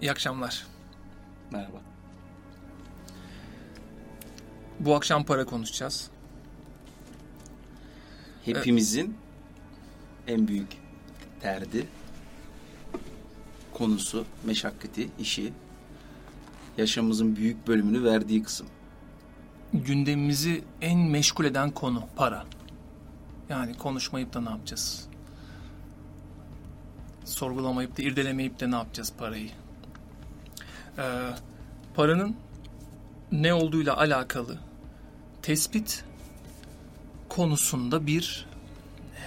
İyi akşamlar. Merhaba. Bu akşam para konuşacağız. Hepimizin en büyük derdi, konusu, meşakkati, işi, yaşamımızın büyük bölümünü verdiği kısım. Gündemimizi en meşgul eden konu para. Yani konuşmayıp da ne yapacağız? Sorgulamayıp da irdelemeyip de ne yapacağız parayı? Ee, paranın ne olduğuyla alakalı tespit konusunda bir e,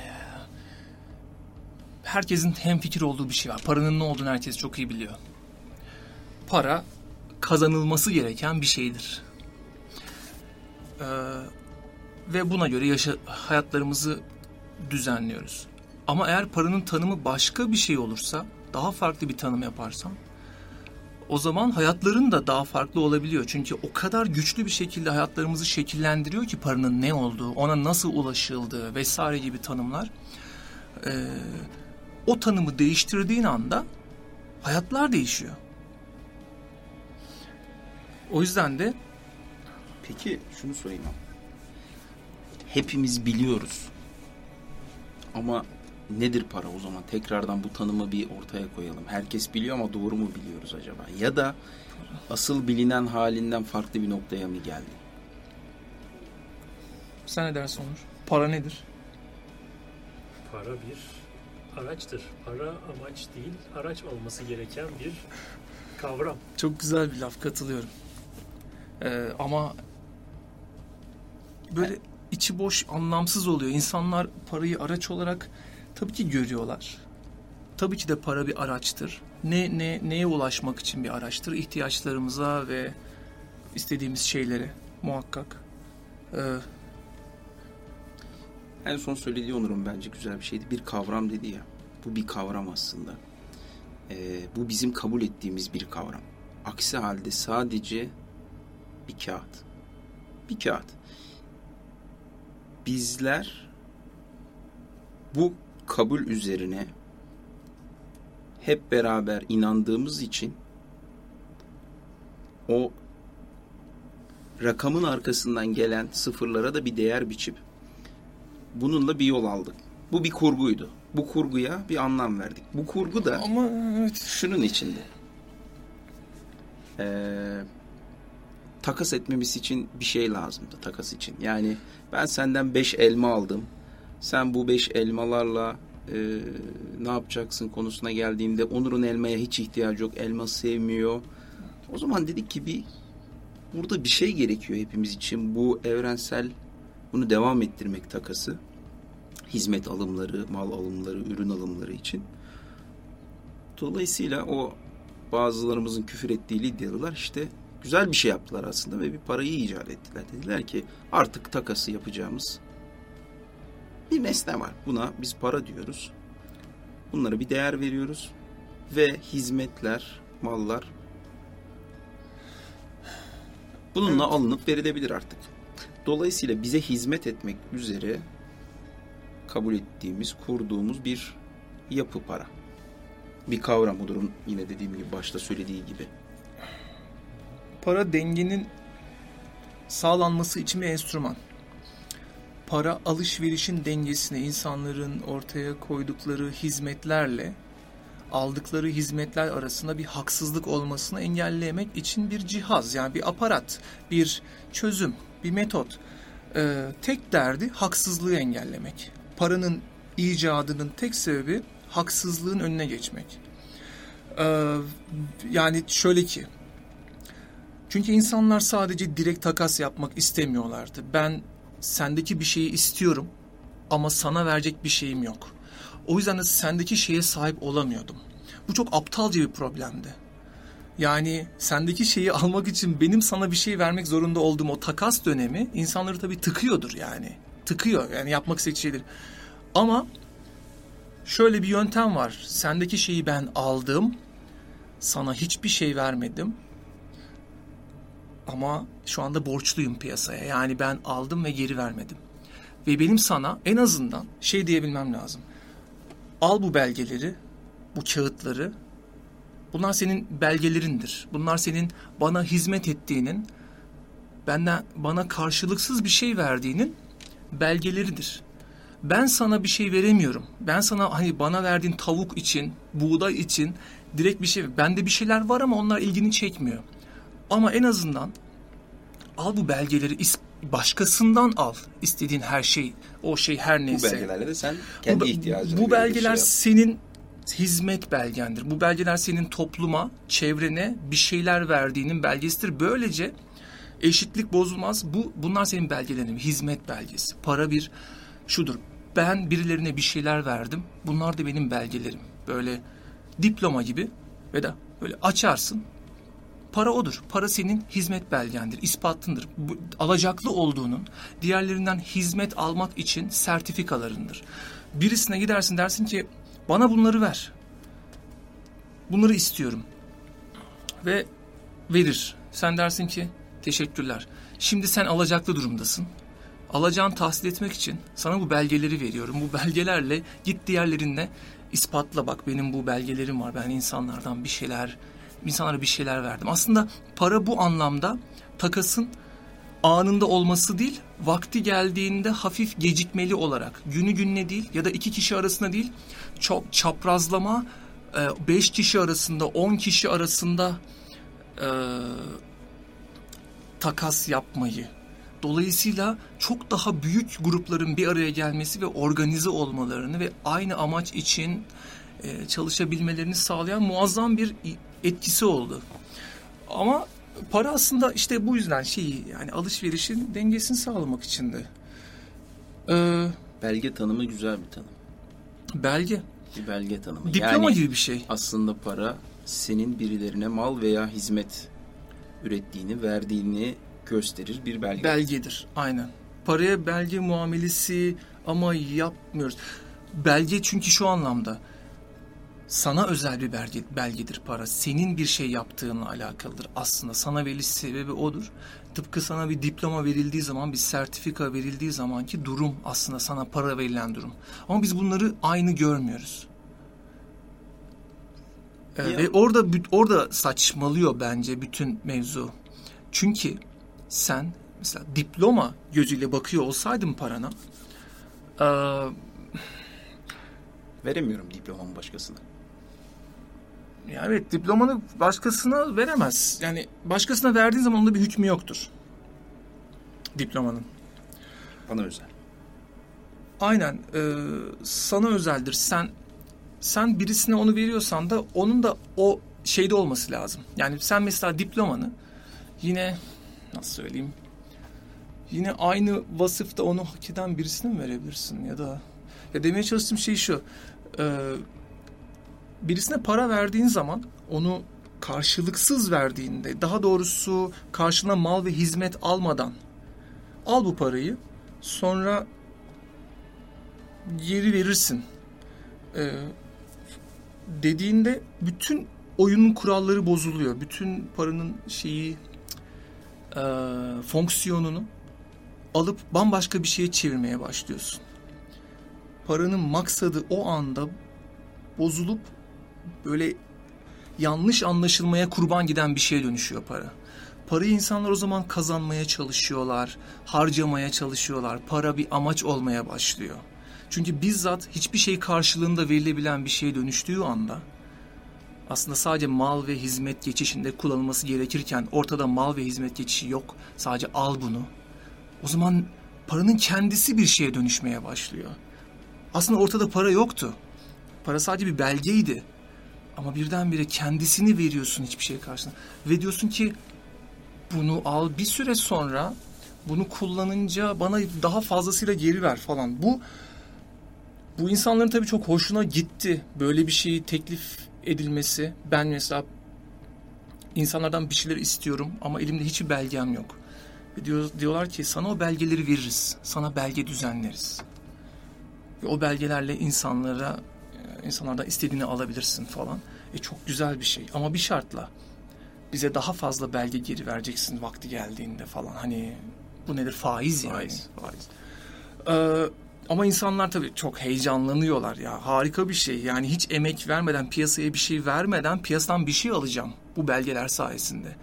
herkesin hemfikir olduğu bir şey var. Paranın ne olduğunu herkes çok iyi biliyor. Para kazanılması gereken bir şeydir. Ee, ve buna göre yaşa, hayatlarımızı düzenliyoruz. Ama eğer paranın tanımı başka bir şey olursa, daha farklı bir tanım yaparsam, o zaman hayatların da daha farklı olabiliyor. Çünkü o kadar güçlü bir şekilde hayatlarımızı şekillendiriyor ki paranın ne olduğu, ona nasıl ulaşıldığı vesaire gibi tanımlar. Ee, o tanımı değiştirdiğin anda hayatlar değişiyor. O yüzden de Peki şunu sorayım. Hepimiz biliyoruz. Ama nedir para o zaman? Tekrardan bu tanımı bir ortaya koyalım. Herkes biliyor ama doğru mu biliyoruz acaba? Ya da asıl bilinen halinden farklı bir noktaya mı geldi? sen ne dersin Onur? Para nedir? Para bir araçtır. Para amaç değil, araç olması gereken bir kavram. Çok güzel bir laf katılıyorum. Ee, ama böyle içi boş, anlamsız oluyor. İnsanlar parayı araç olarak tabii ki görüyorlar. Tabii ki de para bir araçtır. Ne ne neye ulaşmak için bir araçtır? İhtiyaçlarımıza ve istediğimiz şeylere muhakkak. Ee, En son söylediği Onur'un bence güzel bir şeydi. Bir kavram dedi ya. Bu bir kavram aslında. Ee, bu bizim kabul ettiğimiz bir kavram. Aksi halde sadece bir kağıt. Bir kağıt. Bizler bu kabul üzerine hep beraber inandığımız için o rakamın arkasından gelen sıfırlara da bir değer biçip bununla bir yol aldık. Bu bir kurguydu. Bu kurguya bir anlam verdik. Bu kurgu da ama evet. şunun içinde. Ee, takas etmemiz için bir şey lazımdı takas için. Yani ben senden 5 elma aldım. Sen bu 5 elmalarla e, ne yapacaksın konusuna geldiğimde Onur'un elmaya hiç ihtiyacı yok. Elma sevmiyor. O zaman dedik ki bir burada bir şey gerekiyor hepimiz için. Bu evrensel bunu devam ettirmek takası. Hizmet alımları, mal alımları, ürün alımları için. Dolayısıyla o bazılarımızın küfür ettiği Lidyalılar işte güzel bir şey yaptılar aslında ve bir parayı icat ettiler. Dediler ki artık takası yapacağımız bir mesne var. Buna biz para diyoruz. Bunlara bir değer veriyoruz ve hizmetler, mallar bununla alınıp verilebilir artık. Dolayısıyla bize hizmet etmek üzere kabul ettiğimiz, kurduğumuz bir yapı para. Bir kavram bu durum yine dediğim gibi başta söylediği gibi. para dengenin sağlanması için bir enstrüman. Para alışverişin dengesini insanların ortaya koydukları hizmetlerle aldıkları hizmetler arasında bir haksızlık olmasını engellemek için bir cihaz yani bir aparat, bir çözüm, bir metot. Ee, tek derdi haksızlığı engellemek. Paranın icadının tek sebebi haksızlığın önüne geçmek. Ee, yani şöyle ki çünkü insanlar sadece direkt takas yapmak istemiyorlardı. Ben sendeki bir şeyi istiyorum ama sana verecek bir şeyim yok. O yüzden de sendeki şeye sahip olamıyordum. Bu çok aptalca bir problemdi. Yani sendeki şeyi almak için benim sana bir şey vermek zorunda olduğum o takas dönemi insanları tabii tıkıyordur yani. Tıkıyor yani yapmak istediği. Ama şöyle bir yöntem var. Sendeki şeyi ben aldım. Sana hiçbir şey vermedim. Ama şu anda borçluyum piyasaya. Yani ben aldım ve geri vermedim. Ve benim sana en azından şey diyebilmem lazım. Al bu belgeleri, bu kağıtları Bunlar senin belgelerindir. Bunlar senin bana hizmet ettiğinin, benden bana karşılıksız bir şey verdiğinin belgeleridir. Ben sana bir şey veremiyorum. Ben sana hani bana verdiğin tavuk için, buğday için direkt bir şey. Bende bir şeyler var ama onlar ilgini çekmiyor. Ama en azından al bu belgeleri başkasından al. istediğin her şey, o şey her neyse. Bu belgelerle de sen kendi bu, ihtiyacını Bu belgeler şey senin hizmet belgendir. Bu belgeler senin topluma, çevrene bir şeyler verdiğinin belgesidir. Böylece eşitlik bozulmaz. Bu bunlar senin belgelerin, hizmet belgesi. Para bir şudur. Ben birilerine bir şeyler verdim. Bunlar da benim belgelerim. Böyle diploma gibi ve de böyle açarsın. Para odur. Para senin hizmet belgendir, ispatındır. Bu, alacaklı olduğunun diğerlerinden hizmet almak için sertifikalarındır. Birisine gidersin dersin ki bana bunları ver. Bunları istiyorum. Ve verir. Sen dersin ki teşekkürler. Şimdi sen alacaklı durumdasın. Alacağını tahsil etmek için sana bu belgeleri veriyorum. Bu belgelerle git diğerlerine ispatla bak benim bu belgelerim var. Ben insanlardan bir şeyler, insanlara bir şeyler verdim. Aslında para bu anlamda takasın anında olması değil, vakti geldiğinde hafif gecikmeli olarak, günü gününe değil ya da iki kişi arasında değil, çok çaprazlama, e, beş kişi arasında, on kişi arasında e, takas yapmayı. Dolayısıyla çok daha büyük grupların bir araya gelmesi ve organize olmalarını ve aynı amaç için e, çalışabilmelerini sağlayan muazzam bir etkisi oldu. Ama para aslında işte bu yüzden şeyi yani alışverişin dengesini sağlamak içindi. Ee, belge tanımı güzel bir tanım. Belge. Bir belge tanımı. Diploma yani, gibi bir şey. Aslında para senin birilerine mal veya hizmet ürettiğini, verdiğini gösterir bir belge. Belgedir, aynen. Paraya belge muamelesi ama yapmıyoruz. Belge çünkü şu anlamda sana özel bir belge, belgedir para. Senin bir şey yaptığınla alakalıdır aslında. Sana veriliş sebebi odur. Tıpkı sana bir diploma verildiği zaman, bir sertifika verildiği zamanki durum aslında sana para verilen durum. Ama biz bunları aynı görmüyoruz. Ee, ve orada orada saçmalıyor bence bütün mevzu. Çünkü sen mesela diploma gözüyle bakıyor olsaydın parana e, veremiyorum diplomamı başkasına. Ya evet diplomanı başkasına veremez. Yani başkasına verdiğin zaman onda bir hükmü yoktur. Diplomanın. Bana özel. Aynen. E, sana özeldir. Sen sen birisine onu veriyorsan da onun da o şeyde olması lazım. Yani sen mesela diplomanı yine nasıl söyleyeyim yine aynı vasıfta onu hak eden birisine mi verebilirsin ya da ya demeye çalıştığım şey şu e, birisine para verdiğin zaman onu karşılıksız verdiğinde daha doğrusu karşına mal ve hizmet almadan al bu parayı sonra geri verirsin ee, dediğinde bütün oyunun kuralları bozuluyor. Bütün paranın şeyi e, fonksiyonunu alıp bambaşka bir şeye çevirmeye başlıyorsun. Paranın maksadı o anda bozulup böyle yanlış anlaşılmaya kurban giden bir şeye dönüşüyor para. Parayı insanlar o zaman kazanmaya çalışıyorlar, harcamaya çalışıyorlar. Para bir amaç olmaya başlıyor. Çünkü bizzat hiçbir şey karşılığında verilebilen bir şeye dönüştüğü anda aslında sadece mal ve hizmet geçişinde kullanılması gerekirken ortada mal ve hizmet geçişi yok. Sadece al bunu. O zaman paranın kendisi bir şeye dönüşmeye başlıyor. Aslında ortada para yoktu. Para sadece bir belgeydi. Ama birdenbire kendisini veriyorsun hiçbir şey karşısında. Ve diyorsun ki bunu al bir süre sonra bunu kullanınca bana daha fazlasıyla geri ver falan. Bu bu insanların tabii çok hoşuna gitti. Böyle bir şeyi teklif edilmesi. Ben mesela insanlardan bir şeyler istiyorum ama elimde hiçbir belgem yok. Ve diyor, diyorlar ki sana o belgeleri veririz. Sana belge düzenleriz. Ve o belgelerle insanlara insanlardan istediğini alabilirsin falan. E çok güzel bir şey ama bir şartla bize daha fazla belge geri vereceksin vakti geldiğinde falan. Hani bu nedir faiz yani. Faiz. faiz. Ee, Ama insanlar tabii çok heyecanlanıyorlar ya. Harika bir şey. Yani hiç emek vermeden, piyasaya bir şey vermeden piyasadan bir şey alacağım bu belgeler sayesinde.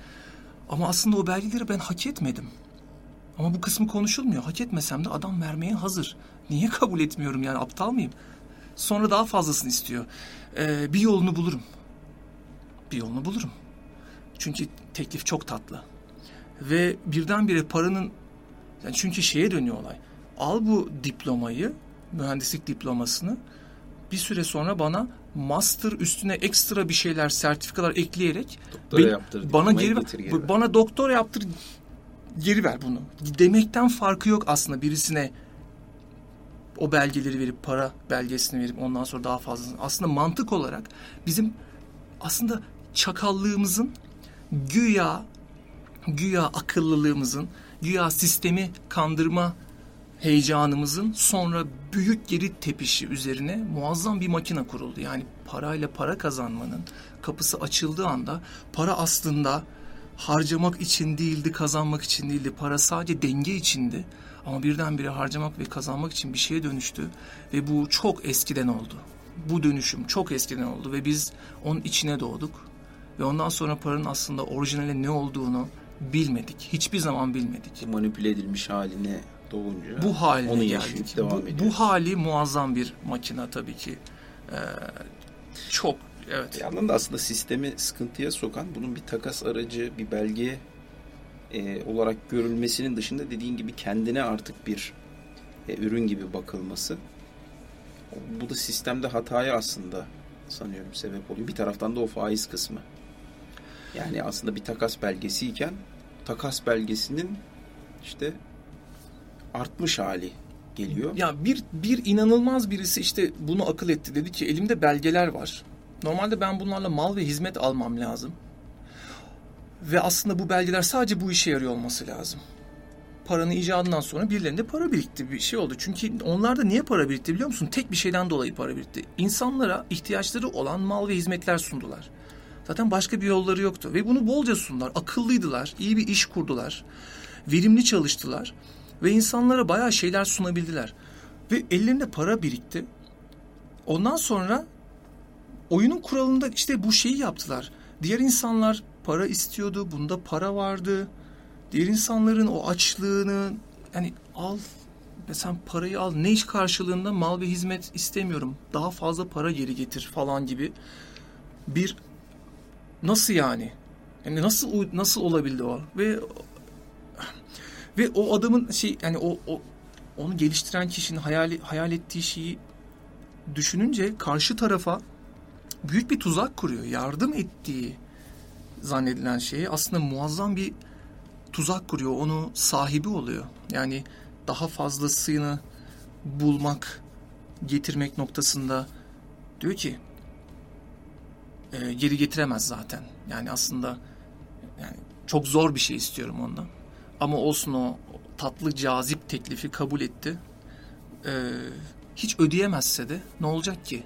Ama aslında o belgeleri ben hak etmedim. Ama bu kısmı konuşulmuyor. Hak etmesem de adam vermeye hazır. Niye kabul etmiyorum yani aptal mıyım? Sonra daha fazlasını istiyor. Ee, bir yolunu bulurum. Bir yolunu bulurum. Çünkü teklif çok tatlı. Ve birdenbire paranın yani çünkü şeye dönüyor olay. Al bu diplomayı, mühendislik diplomasını bir süre sonra bana master üstüne ekstra bir şeyler, sertifikalar ekleyerek Doktora ben- yaptır, bana geri, getir, geri ver. bana doktor yaptır geri ver bunu. Demekten farkı yok aslında birisine o belgeleri verip para belgesini verip ondan sonra daha fazla. Aslında mantık olarak bizim aslında çakallığımızın güya güya akıllılığımızın güya sistemi kandırma heyecanımızın sonra büyük geri tepişi üzerine muazzam bir makine kuruldu. Yani parayla para kazanmanın kapısı açıldığı anda para aslında harcamak için değildi, kazanmak için değildi. Para sadece denge içindi. Ama birdenbire harcamak ve kazanmak için bir şeye dönüştü. Ve bu çok eskiden oldu. Bu dönüşüm çok eskiden oldu ve biz onun içine doğduk. Ve ondan sonra paranın aslında orijinali ne olduğunu bilmedik. Hiçbir zaman bilmedik. manipüle edilmiş haline doğunca Bu haline onu geldik. devam bu, ediyoruz. bu hali muazzam bir makine tabii ki. Ee, çok evet. Bir yandan da aslında sistemi sıkıntıya sokan bunun bir takas aracı, bir belge e, olarak görülmesinin dışında dediğin gibi kendine artık bir e, ürün gibi bakılması. Bu da sistemde hataya aslında sanıyorum sebep oluyor. Bir taraftan da o faiz kısmı. Yani aslında bir takas belgesiyken takas belgesinin işte artmış hali geliyor. Ya bir bir inanılmaz birisi işte bunu akıl etti. Dedi ki elimde belgeler var. Normalde ben bunlarla mal ve hizmet almam lazım. Ve aslında bu belgeler sadece bu işe yarıyor olması lazım. Paranın icadından sonra birilerinde para birikti bir şey oldu. Çünkü onlar da niye para birikti biliyor musun? Tek bir şeyden dolayı para birikti. İnsanlara ihtiyaçları olan mal ve hizmetler sundular. Zaten başka bir yolları yoktu. Ve bunu bolca sundular. Akıllıydılar. iyi bir iş kurdular. Verimli çalıştılar. Ve insanlara bayağı şeyler sunabildiler. Ve ellerinde para birikti. Ondan sonra oyunun kuralında işte bu şeyi yaptılar. Diğer insanlar para istiyordu. Bunda para vardı. Diğer insanların o açlığını yani al sen parayı al. Ne iş karşılığında mal ve hizmet istemiyorum. Daha fazla para geri getir falan gibi bir nasıl yani? Yani nasıl nasıl olabildi o? Ve ve o adamın şey yani o, o onu geliştiren kişinin hayal hayal ettiği şeyi düşününce karşı tarafa büyük bir tuzak kuruyor. Yardım ettiği zannedilen şeyi aslında muazzam bir tuzak kuruyor. Onu sahibi oluyor. Yani daha fazlasını bulmak, getirmek noktasında diyor ki e, geri getiremez zaten. Yani aslında yani çok zor bir şey istiyorum ondan. Ama olsun o tatlı cazip teklifi kabul etti. Ee, hiç ödeyemezse de ne olacak ki?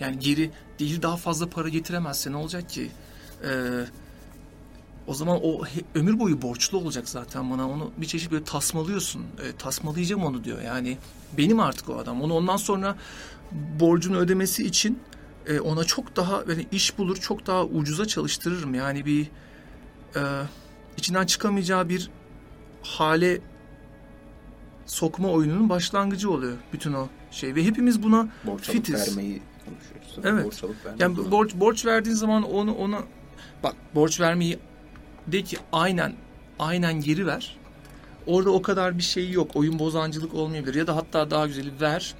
Yani geri değil daha fazla para getiremezse ne olacak ki? Ee, o zaman o he- ömür boyu borçlu olacak zaten bana. Onu bir çeşit böyle tasmalıyorsun. E, tasmalayacağım onu diyor. Yani benim artık o adam. Onu ondan sonra borcunu ödemesi için e, ona çok daha böyle iş bulur, çok daha ucuza çalıştırırım. Yani bir e, içinden çıkamayacağı bir hale sokma oyununun başlangıcı oluyor bütün o şey ve hepimiz buna Borç fitiz. vermeyi konuşuyoruz. Evet. Borç alıp vermeyi Yani borç borç verdiğin zaman onu ona bak borç vermeyi de ki aynen aynen geri ver. Orada o kadar bir şey yok. Oyun bozancılık olmayabilir ya da hatta daha güzeli ver.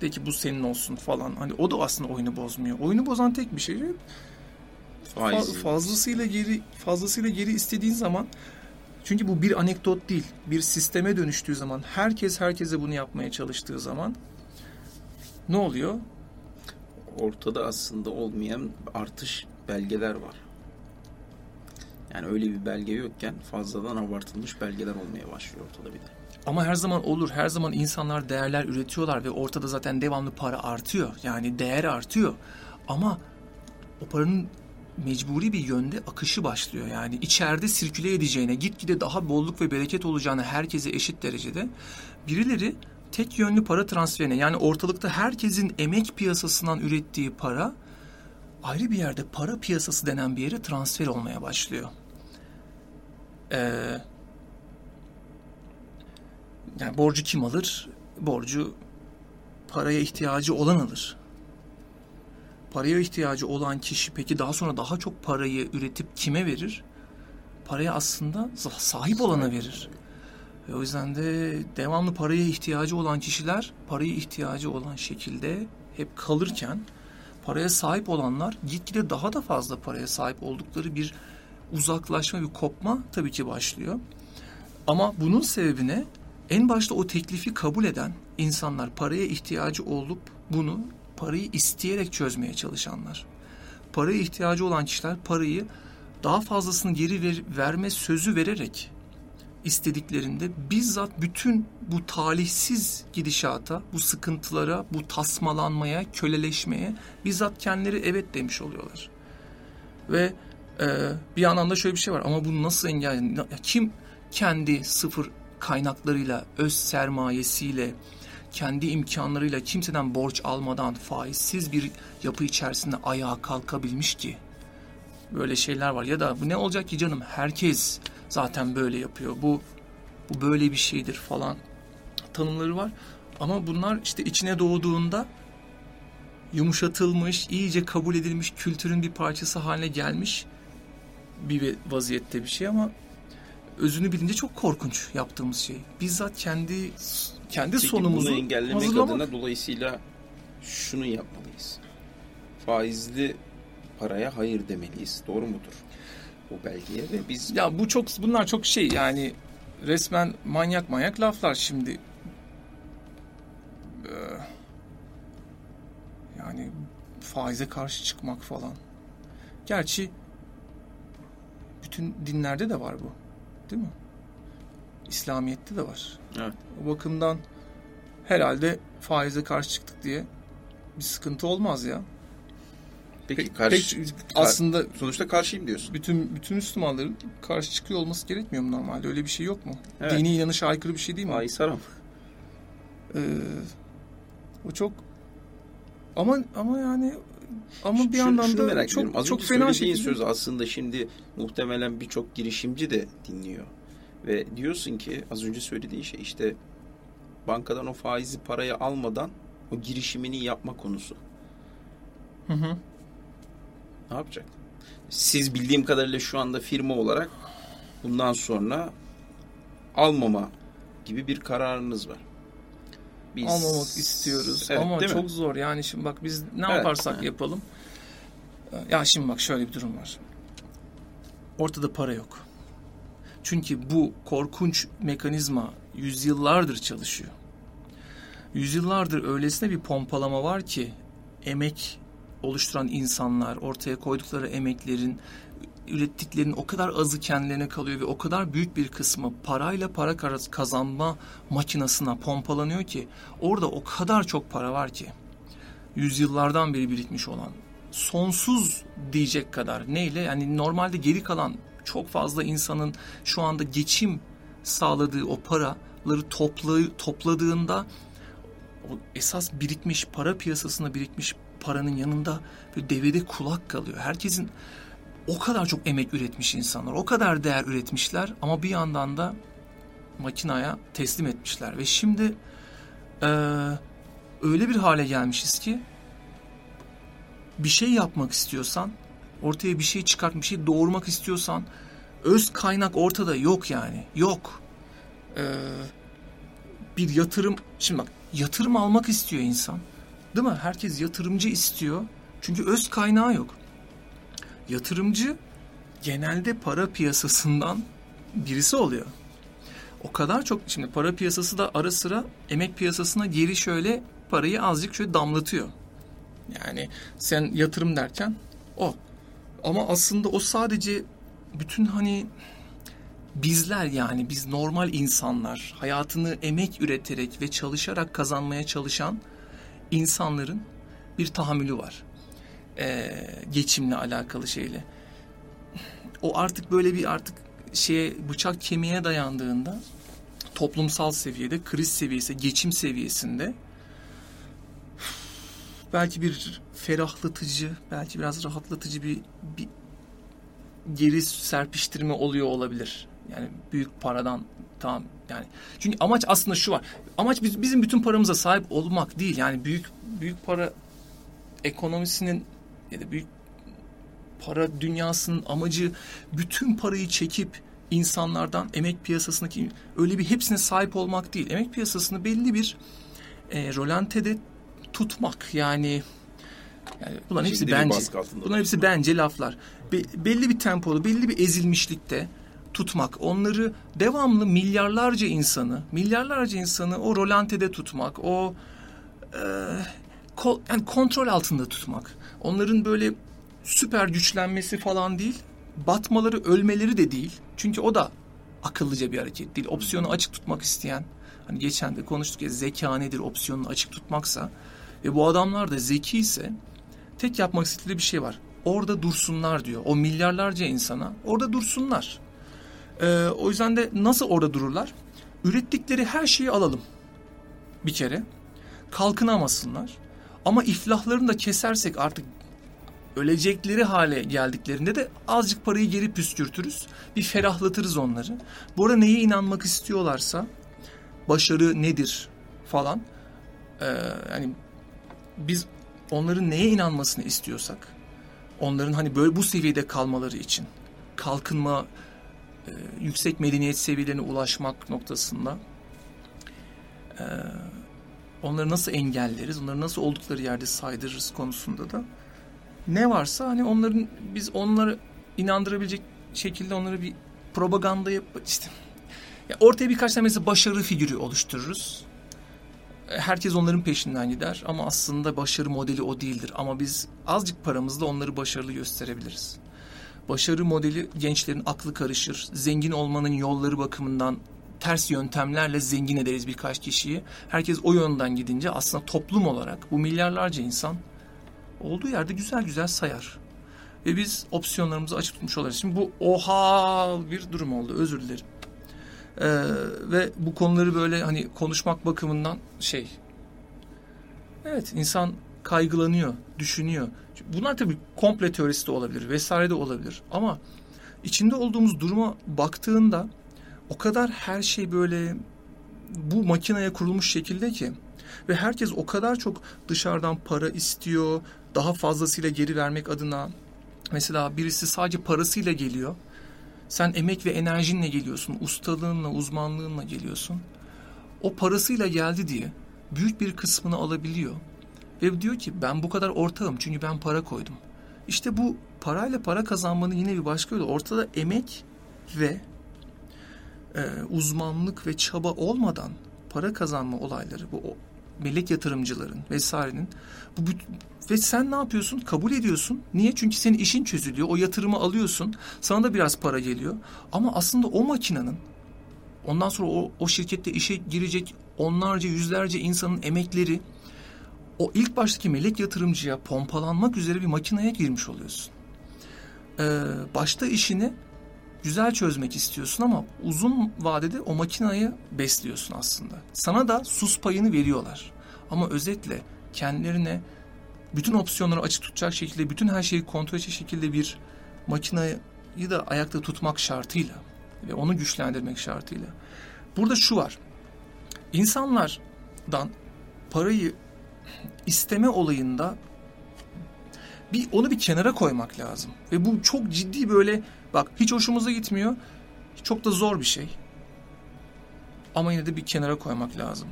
De ki bu senin olsun falan. Hani o da aslında oyunu bozmuyor. Oyunu bozan tek bir şey. Fa- fazlasıyla geri fazlasıyla geri istediğin zaman çünkü bu bir anekdot değil. Bir sisteme dönüştüğü zaman herkes herkese bunu yapmaya çalıştığı zaman ne oluyor? ortada aslında olmayan artış belgeler var. Yani öyle bir belge yokken fazladan abartılmış belgeler olmaya başlıyor ortada bir de. Ama her zaman olur. Her zaman insanlar değerler üretiyorlar ve ortada zaten devamlı para artıyor. Yani değer artıyor. Ama o paranın mecburi bir yönde akışı başlıyor. Yani içeride sirküle edeceğine, gitgide daha bolluk ve bereket olacağını herkese eşit derecede birileri tek yönlü para transferine yani ortalıkta herkesin emek piyasasından ürettiği para ayrı bir yerde para piyasası denen bir yere transfer olmaya başlıyor. Ee, yani borcu kim alır? Borcu paraya ihtiyacı olan alır. Paraya ihtiyacı olan kişi peki daha sonra daha çok parayı üretip kime verir? Paraya aslında sahip olana verir. Ve o yüzden de devamlı paraya ihtiyacı olan kişiler paraya ihtiyacı olan şekilde hep kalırken paraya sahip olanlar gitgide daha da fazla paraya sahip oldukları bir uzaklaşma, bir kopma tabii ki başlıyor. Ama bunun sebebine en başta o teklifi kabul eden insanlar paraya ihtiyacı olup bunu parayı isteyerek çözmeye çalışanlar. Paraya ihtiyacı olan kişiler parayı daha fazlasını geri ver, verme sözü vererek istediklerinde bizzat bütün bu talihsiz gidişata, bu sıkıntılara, bu tasmalanmaya, köleleşmeye bizzat kendileri evet demiş oluyorlar. Ve e, bir yandan da şöyle bir şey var ama bunu nasıl engel kim kendi sıfır kaynaklarıyla, öz sermayesiyle, kendi imkanlarıyla kimseden borç almadan faizsiz bir yapı içerisinde ayağa kalkabilmiş ki? Böyle şeyler var. Ya da bu ne olacak ki canım? Herkes zaten böyle yapıyor. Bu bu böyle bir şeydir falan tanımları var. Ama bunlar işte içine doğduğunda yumuşatılmış, iyice kabul edilmiş kültürün bir parçası haline gelmiş bir vaziyette bir şey ama özünü bilince çok korkunç yaptığımız şey. Bizzat kendi kendi Peki sonumuzu bunu engellemek hazırlamak. adına dolayısıyla şunu yapmalıyız. Faizli paraya hayır demeliyiz. Doğru mudur? Bu belgeye ve biz Ya bu çok bunlar çok şey yani resmen manyak manyak laflar şimdi. Ee, yani faize karşı çıkmak falan. Gerçi bütün dinlerde de var bu. Değil mi? İslamiyet'te de var. Evet. O bakımdan herhalde faize karşı çıktık diye bir sıkıntı olmaz ya. peki Pek- karşı pek- aslında sonuçta karşıyım diyorsun. bütün bütün Müslümanların karşı çıkıyor olması gerekmiyor mu normalde? Öyle bir şey yok mu? Evet. Dini inanışa aykırı bir şey değil mi? Faiz haram. Ee, o çok ama ama yani ama bir Şu- yandan şunu da merak ediyorum. çok Az çok önce fena söylediğin şekilde söz aslında şimdi muhtemelen birçok girişimci de dinliyor. Ve diyorsun ki az önce söylediğin şey işte bankadan o faizi parayı almadan o girişimini yapma konusu. Hı hı. Ne yapacak? Siz bildiğim kadarıyla şu anda firma olarak bundan sonra almama gibi bir kararınız var. Biz... almamak istiyoruz Evet, ama değil mi? çok zor. Yani şimdi bak biz ne Evet, yaparsak yapalım. Ya şimdi bak şöyle bir durum var. Ortada para yok. Çünkü bu korkunç mekanizma yüzyıllardır çalışıyor. Yüzyıllardır öylesine bir pompalama var ki emek oluşturan insanlar ortaya koydukları emeklerin ürettiklerinin o kadar azı kendilerine kalıyor ve o kadar büyük bir kısmı parayla para kaz- kazanma makinasına pompalanıyor ki orada o kadar çok para var ki yüzyıllardan beri birikmiş olan sonsuz diyecek kadar neyle yani normalde geri kalan çok fazla insanın şu anda geçim sağladığı o paraları topla, topladığında o esas birikmiş para piyasasında birikmiş paranın yanında bir devede kulak kalıyor. Herkesin o kadar çok emek üretmiş insanlar, o kadar değer üretmişler ama bir yandan da makinaya teslim etmişler. Ve şimdi eee, öyle bir hale gelmişiz ki bir şey yapmak istiyorsan, ortaya bir şey çıkartmak, bir şey doğurmak istiyorsan öz kaynak ortada yok yani. Yok. Eee, bir yatırım, şimdi bak yatırım almak istiyor insan. Değil mi? Herkes yatırımcı istiyor. Çünkü öz kaynağı yok. Yatırımcı genelde para piyasasından birisi oluyor. O kadar çok şimdi para piyasası da ara sıra emek piyasasına geri şöyle parayı azıcık şöyle damlatıyor. Yani sen yatırım derken o. Ama aslında o sadece bütün hani bizler yani biz normal insanlar hayatını emek üreterek ve çalışarak kazanmaya çalışan insanların bir tahammülü var. Ee, geçimle alakalı şeyle. O artık böyle bir artık şeye bıçak kemiğe dayandığında toplumsal seviyede, kriz seviyesi, geçim seviyesinde belki bir ferahlatıcı, belki biraz rahatlatıcı bir, bir geri serpiştirme oluyor olabilir. Yani büyük paradan tamam yani çünkü amaç aslında şu var. Amaç biz, bizim bütün paramıza sahip olmak değil. Yani büyük büyük para ekonomisinin ya da büyük para dünyasının amacı bütün parayı çekip insanlardan emek piyasasındaki öyle bir hepsine sahip olmak değil. Emek piyasasını belli bir e, rolantede tutmak yani yani bunların hepsi bence. Bunların hepsi bence laflar. Be- belli bir tempoda, belli bir ezilmişlikte tutmak, onları devamlı milyarlarca insanı, milyarlarca insanı o rolantede tutmak, o e, yani kontrol altında tutmak. Onların böyle süper güçlenmesi falan değil, batmaları, ölmeleri de değil. Çünkü o da akıllıca bir hareket değil. Opsiyonu açık tutmak isteyen, hani geçen de konuştuk ya zeka nedir opsiyonunu açık tutmaksa ve bu adamlar da zeki ise tek yapmak istedikleri bir şey var. Orada dursunlar diyor. O milyarlarca insana orada dursunlar. Ee, o yüzden de nasıl orada dururlar? Ürettikleri her şeyi alalım. Bir kere. Kalkınamasınlar. Ama iflahlarını da kesersek artık ölecekleri hale geldiklerinde de azıcık parayı geri püskürtürüz. Bir ferahlatırız onları. Bu arada neye inanmak istiyorlarsa başarı nedir falan. Ee, yani biz onların neye inanmasını istiyorsak onların hani böyle bu seviyede kalmaları için kalkınma e, yüksek medeniyet seviyelerine ulaşmak noktasında e, onları nasıl engelleriz, onları nasıl oldukları yerde saydırırız konusunda da ne varsa hani onların biz onları inandırabilecek şekilde onları bir propaganda yap işte ya ortaya birkaç tane mesela başarı figürü oluştururuz. E, Herkes onların peşinden gider ama aslında başarı modeli o değildir. Ama biz azıcık paramızla onları başarılı gösterebiliriz. Başarı modeli gençlerin aklı karışır. Zengin olmanın yolları bakımından ters yöntemlerle zengin ederiz birkaç kişiyi. Herkes o yönden gidince aslında toplum olarak bu milyarlarca insan olduğu yerde güzel güzel sayar. Ve biz opsiyonlarımızı açık tutmuş oluruz. Şimdi bu oha bir durum oldu. Özür dilerim. Ee, ve bu konuları böyle hani konuşmak bakımından şey. Evet insan kaygılanıyor, düşünüyor. Bunlar tabii komple teorisi de olabilir vesaire de olabilir. Ama içinde olduğumuz duruma baktığında o kadar her şey böyle bu makineye kurulmuş şekilde ki ve herkes o kadar çok dışarıdan para istiyor, daha fazlasıyla geri vermek adına. Mesela birisi sadece parasıyla geliyor. Sen emek ve enerjinle geliyorsun, ustalığınla, uzmanlığınla geliyorsun. O parasıyla geldi diye büyük bir kısmını alabiliyor. Ve diyor ki ben bu kadar ortağım çünkü ben para koydum. İşte bu parayla para kazanmanın yine bir başka yolu. Ortada emek ve e, uzmanlık ve çaba olmadan para kazanma olayları bu o, melek yatırımcıların vesairenin bu ve sen ne yapıyorsun? Kabul ediyorsun. Niye? Çünkü senin işin çözülüyor. O yatırımı alıyorsun. Sana da biraz para geliyor. Ama aslında o makinenin ondan sonra o, o şirkette işe girecek onlarca yüzlerce insanın emekleri o ilk baştaki melek yatırımcıya pompalanmak üzere bir makineye girmiş oluyorsun. Ee, başta işini güzel çözmek istiyorsun ama uzun vadede o makinayı besliyorsun aslında. Sana da sus payını veriyorlar. Ama özetle kendilerine bütün opsiyonları açık tutacak şekilde, bütün her şeyi kontrol edecek şekilde bir makinayı da ayakta tutmak şartıyla ve onu güçlendirmek şartıyla. Burada şu var. İnsanlardan parayı isteme olayında bir onu bir kenara koymak lazım. Ve bu çok ciddi böyle bak hiç hoşumuza gitmiyor. Çok da zor bir şey. Ama yine de bir kenara koymak lazım.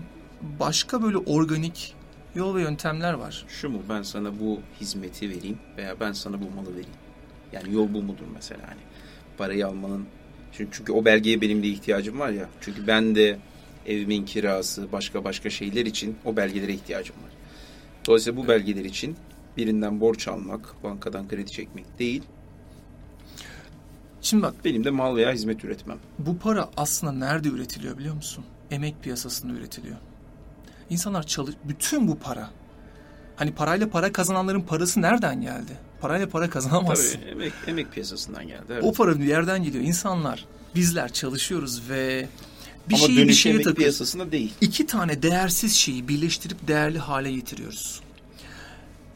Başka böyle organik yol ve yöntemler var. Şu mu ben sana bu hizmeti vereyim veya ben sana bu malı vereyim. Yani yol bu mudur mesela hani parayı almanın çünkü, çünkü o belgeye benim de ihtiyacım var ya. Çünkü ben de evimin kirası başka başka şeyler için o belgelere ihtiyacım var. Dolayısıyla bu belgeler için birinden borç almak, bankadan kredi çekmek değil. Şimdi bak Benim de mal veya hizmet üretmem. bu para aslında nerede üretiliyor biliyor musun? Emek piyasasında üretiliyor. İnsanlar çalış bütün bu para. Hani parayla para kazananların parası nereden geldi? Parayla para kazanamazsın. Tabii emek, emek piyasasından geldi. Evet. O para bir yerden geliyor. İnsanlar, bizler çalışıyoruz ve bir Ama şeyi bir şeye takıyoruz. piyasasında değil. İki tane değersiz şeyi birleştirip değerli hale getiriyoruz.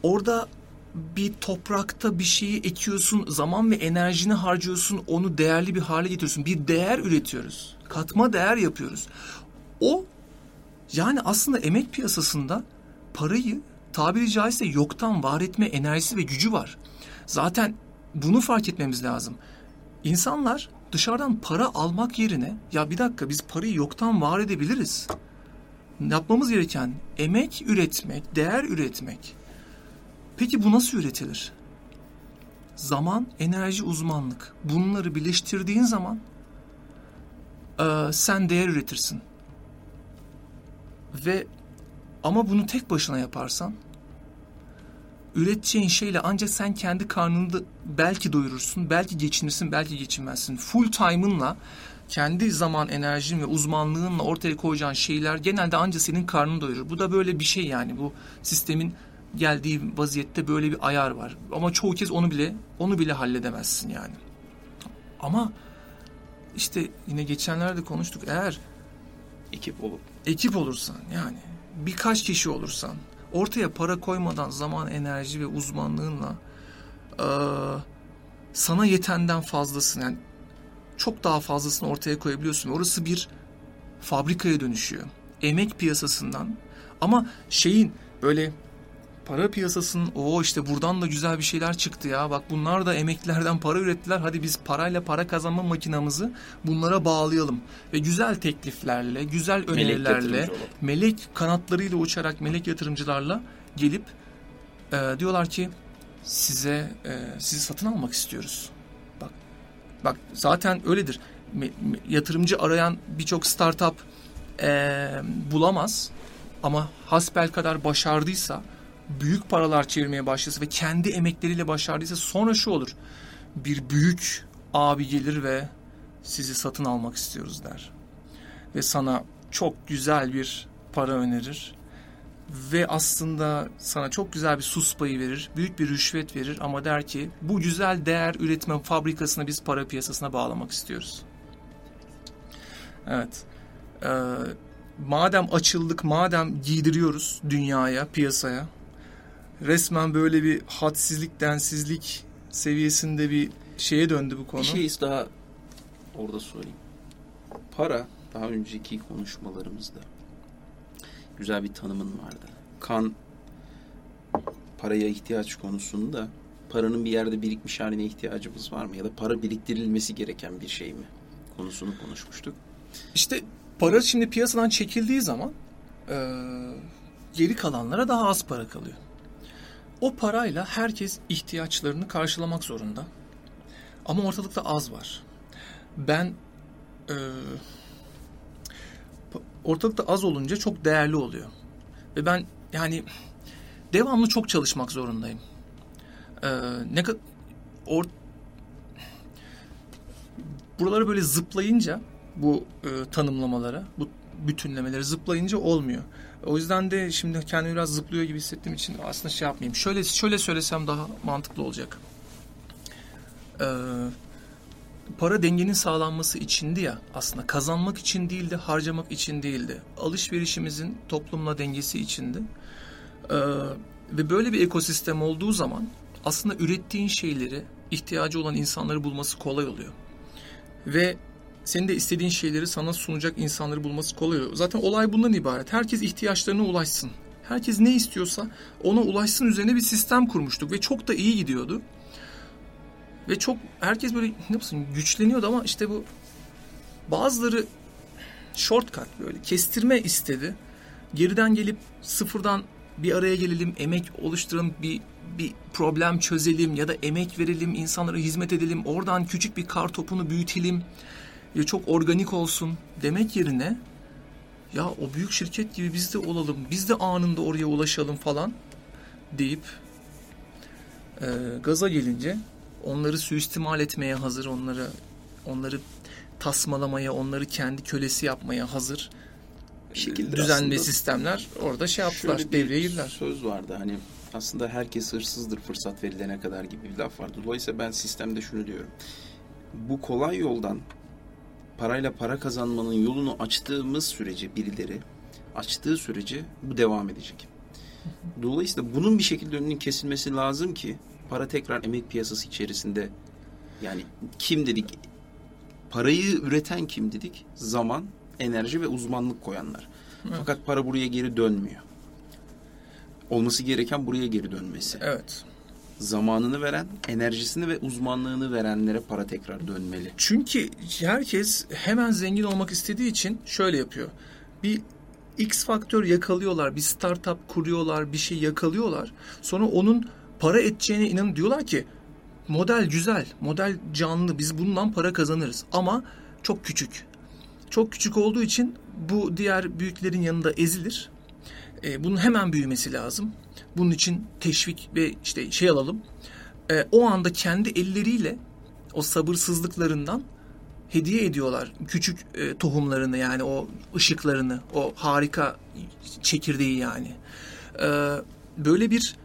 Orada bir toprakta bir şeyi ekiyorsun, zaman ve enerjini harcıyorsun, onu değerli bir hale getiriyorsun. Bir değer üretiyoruz. Katma değer yapıyoruz. O yani aslında emek piyasasında parayı tabiri caizse yoktan var etme enerjisi ve gücü var. Zaten bunu fark etmemiz lazım. İnsanlar dışarıdan para almak yerine ya bir dakika biz parayı yoktan var edebiliriz. Yapmamız gereken emek üretmek, değer üretmek. Peki bu nasıl üretilir? Zaman, enerji, uzmanlık. Bunları birleştirdiğin zaman eee, sen değer üretirsin. Ve ama bunu tek başına yaparsan üreteceğin şeyle ancak sen kendi karnını belki doyurursun, belki geçinirsin, belki geçinmezsin. Full time'ınla kendi zaman, enerjin ve uzmanlığınla ortaya koyacağın şeyler genelde ancak senin karnını doyurur. Bu da böyle bir şey yani bu sistemin geldiği vaziyette böyle bir ayar var. Ama çoğu kez onu bile onu bile halledemezsin yani. Ama işte yine geçenlerde konuştuk. Eğer Ekip olup. ekip olursan yani birkaç kişi olursan ortaya para koymadan zaman, enerji ve uzmanlığınla eee, sana yetenden fazlasını yani çok daha fazlasını ortaya koyabiliyorsun. Orası bir fabrikaya dönüşüyor. Emek piyasasından ama şeyin böyle para piyasasının o işte buradan da güzel bir şeyler çıktı ya. Bak bunlar da emeklilerden para ürettiler. Hadi biz parayla para kazanma makinamızı bunlara bağlayalım. Ve güzel tekliflerle, güzel önerilerle, olalım. melek kanatlarıyla uçarak melek yatırımcılarla gelip e, diyorlar ki size e, sizi satın almak istiyoruz. Bak bak zaten öyledir. Me- me- yatırımcı arayan birçok startup e, bulamaz ama hasbel kadar başardıysa büyük paralar çevirmeye başlasa ve kendi emekleriyle başardıysa sonra şu olur. Bir büyük abi gelir ve sizi satın almak istiyoruz der. Ve sana çok güzel bir para önerir. Ve aslında sana çok güzel bir sus payı verir. Büyük bir rüşvet verir ama der ki bu güzel değer üretme fabrikasını biz para piyasasına bağlamak istiyoruz. Evet. Ee, madem açıldık, madem giydiriyoruz dünyaya, piyasaya, resmen böyle bir hadsizlik, densizlik seviyesinde bir şeye döndü bu konu. Bir şey daha orada sorayım. Para daha önceki konuşmalarımızda güzel bir tanımın vardı. Kan paraya ihtiyaç konusunda paranın bir yerde birikmiş haline ihtiyacımız var mı? Ya da para biriktirilmesi gereken bir şey mi? Konusunu konuşmuştuk. İşte para şimdi piyasadan çekildiği zaman eee, geri kalanlara daha az para kalıyor. O parayla herkes ihtiyaçlarını karşılamak zorunda. Ama ortalıkta az var. Ben pa- ortalıkta az olunca çok değerli oluyor. Ve ben yani devamlı çok çalışmak zorundayım. Eee ne or buraları böyle zıplayınca bu e, tanımlamalara, bu bütünlemeleri zıplayınca olmuyor. O yüzden de şimdi kendimi biraz zıplıyor gibi hissettiğim için aslında şey yapmayayım. Şöyle şöyle söylesem daha mantıklı olacak. Ee, para dengenin sağlanması içindi ya aslında kazanmak için değildi, harcamak için değildi. Alışverişimizin toplumla dengesi içindi. Ee, ve böyle bir ekosistem olduğu zaman aslında ürettiğin şeyleri ihtiyacı olan insanları bulması kolay oluyor. Ve senin de istediğin şeyleri sana sunacak insanları bulması kolay oluyor. Zaten olay bundan ibaret. Herkes ihtiyaçlarına ulaşsın. Herkes ne istiyorsa ona ulaşsın üzerine bir sistem kurmuştuk ve çok da iyi gidiyordu. Ve çok herkes böyle ne yapsın güçleniyordu ama işte bu bazıları shortcut böyle kestirme istedi. Geriden gelip sıfırdan bir araya gelelim, emek oluşturalım, bir bir problem çözelim ya da emek verelim, insanlara hizmet edelim. Oradan küçük bir kar topunu büyütelim. Ya çok organik olsun demek yerine ya o büyük şirket gibi biz de olalım, biz de anında oraya ulaşalım falan deyip e, gaza gelince onları suistimal etmeye hazır, onları onları tasmalamaya, onları kendi kölesi yapmaya hazır Bir şekilde düzenli sistemler orada şey yaptılar, devreye girdiler. söz vardı hani aslında herkes hırsızdır fırsat verilene kadar gibi bir laf vardı. Dolayısıyla ben sistemde şunu diyorum. Bu kolay yoldan parayla para kazanmanın yolunu açtığımız sürece birileri açtığı sürece bu devam edecek. Dolayısıyla bunun bir şekilde önünün kesilmesi lazım ki para tekrar emek piyasası içerisinde yani kim dedik parayı üreten kim dedik? Zaman, enerji ve uzmanlık koyanlar. Evet. Fakat para buraya geri dönmüyor. Olması gereken buraya geri dönmesi. Evet. Zamanını veren, enerjisini ve uzmanlığını verenlere para tekrar dönmeli. Çünkü herkes hemen zengin olmak istediği için şöyle yapıyor. Bir X faktör yakalıyorlar, bir startup kuruyorlar, bir şey yakalıyorlar. Sonra onun para edeceğine inanın diyorlar ki model güzel, model canlı, biz bundan para kazanırız. Ama çok küçük. Çok küçük olduğu için bu diğer büyüklerin yanında ezilir. E, bunun hemen büyümesi lazım. Bunun için teşvik ve işte şey alalım. E, o anda kendi elleriyle o sabırsızlıklarından hediye ediyorlar küçük e, tohumlarını yani o ışıklarını, o harika çekirdeği yani. E, böyle bir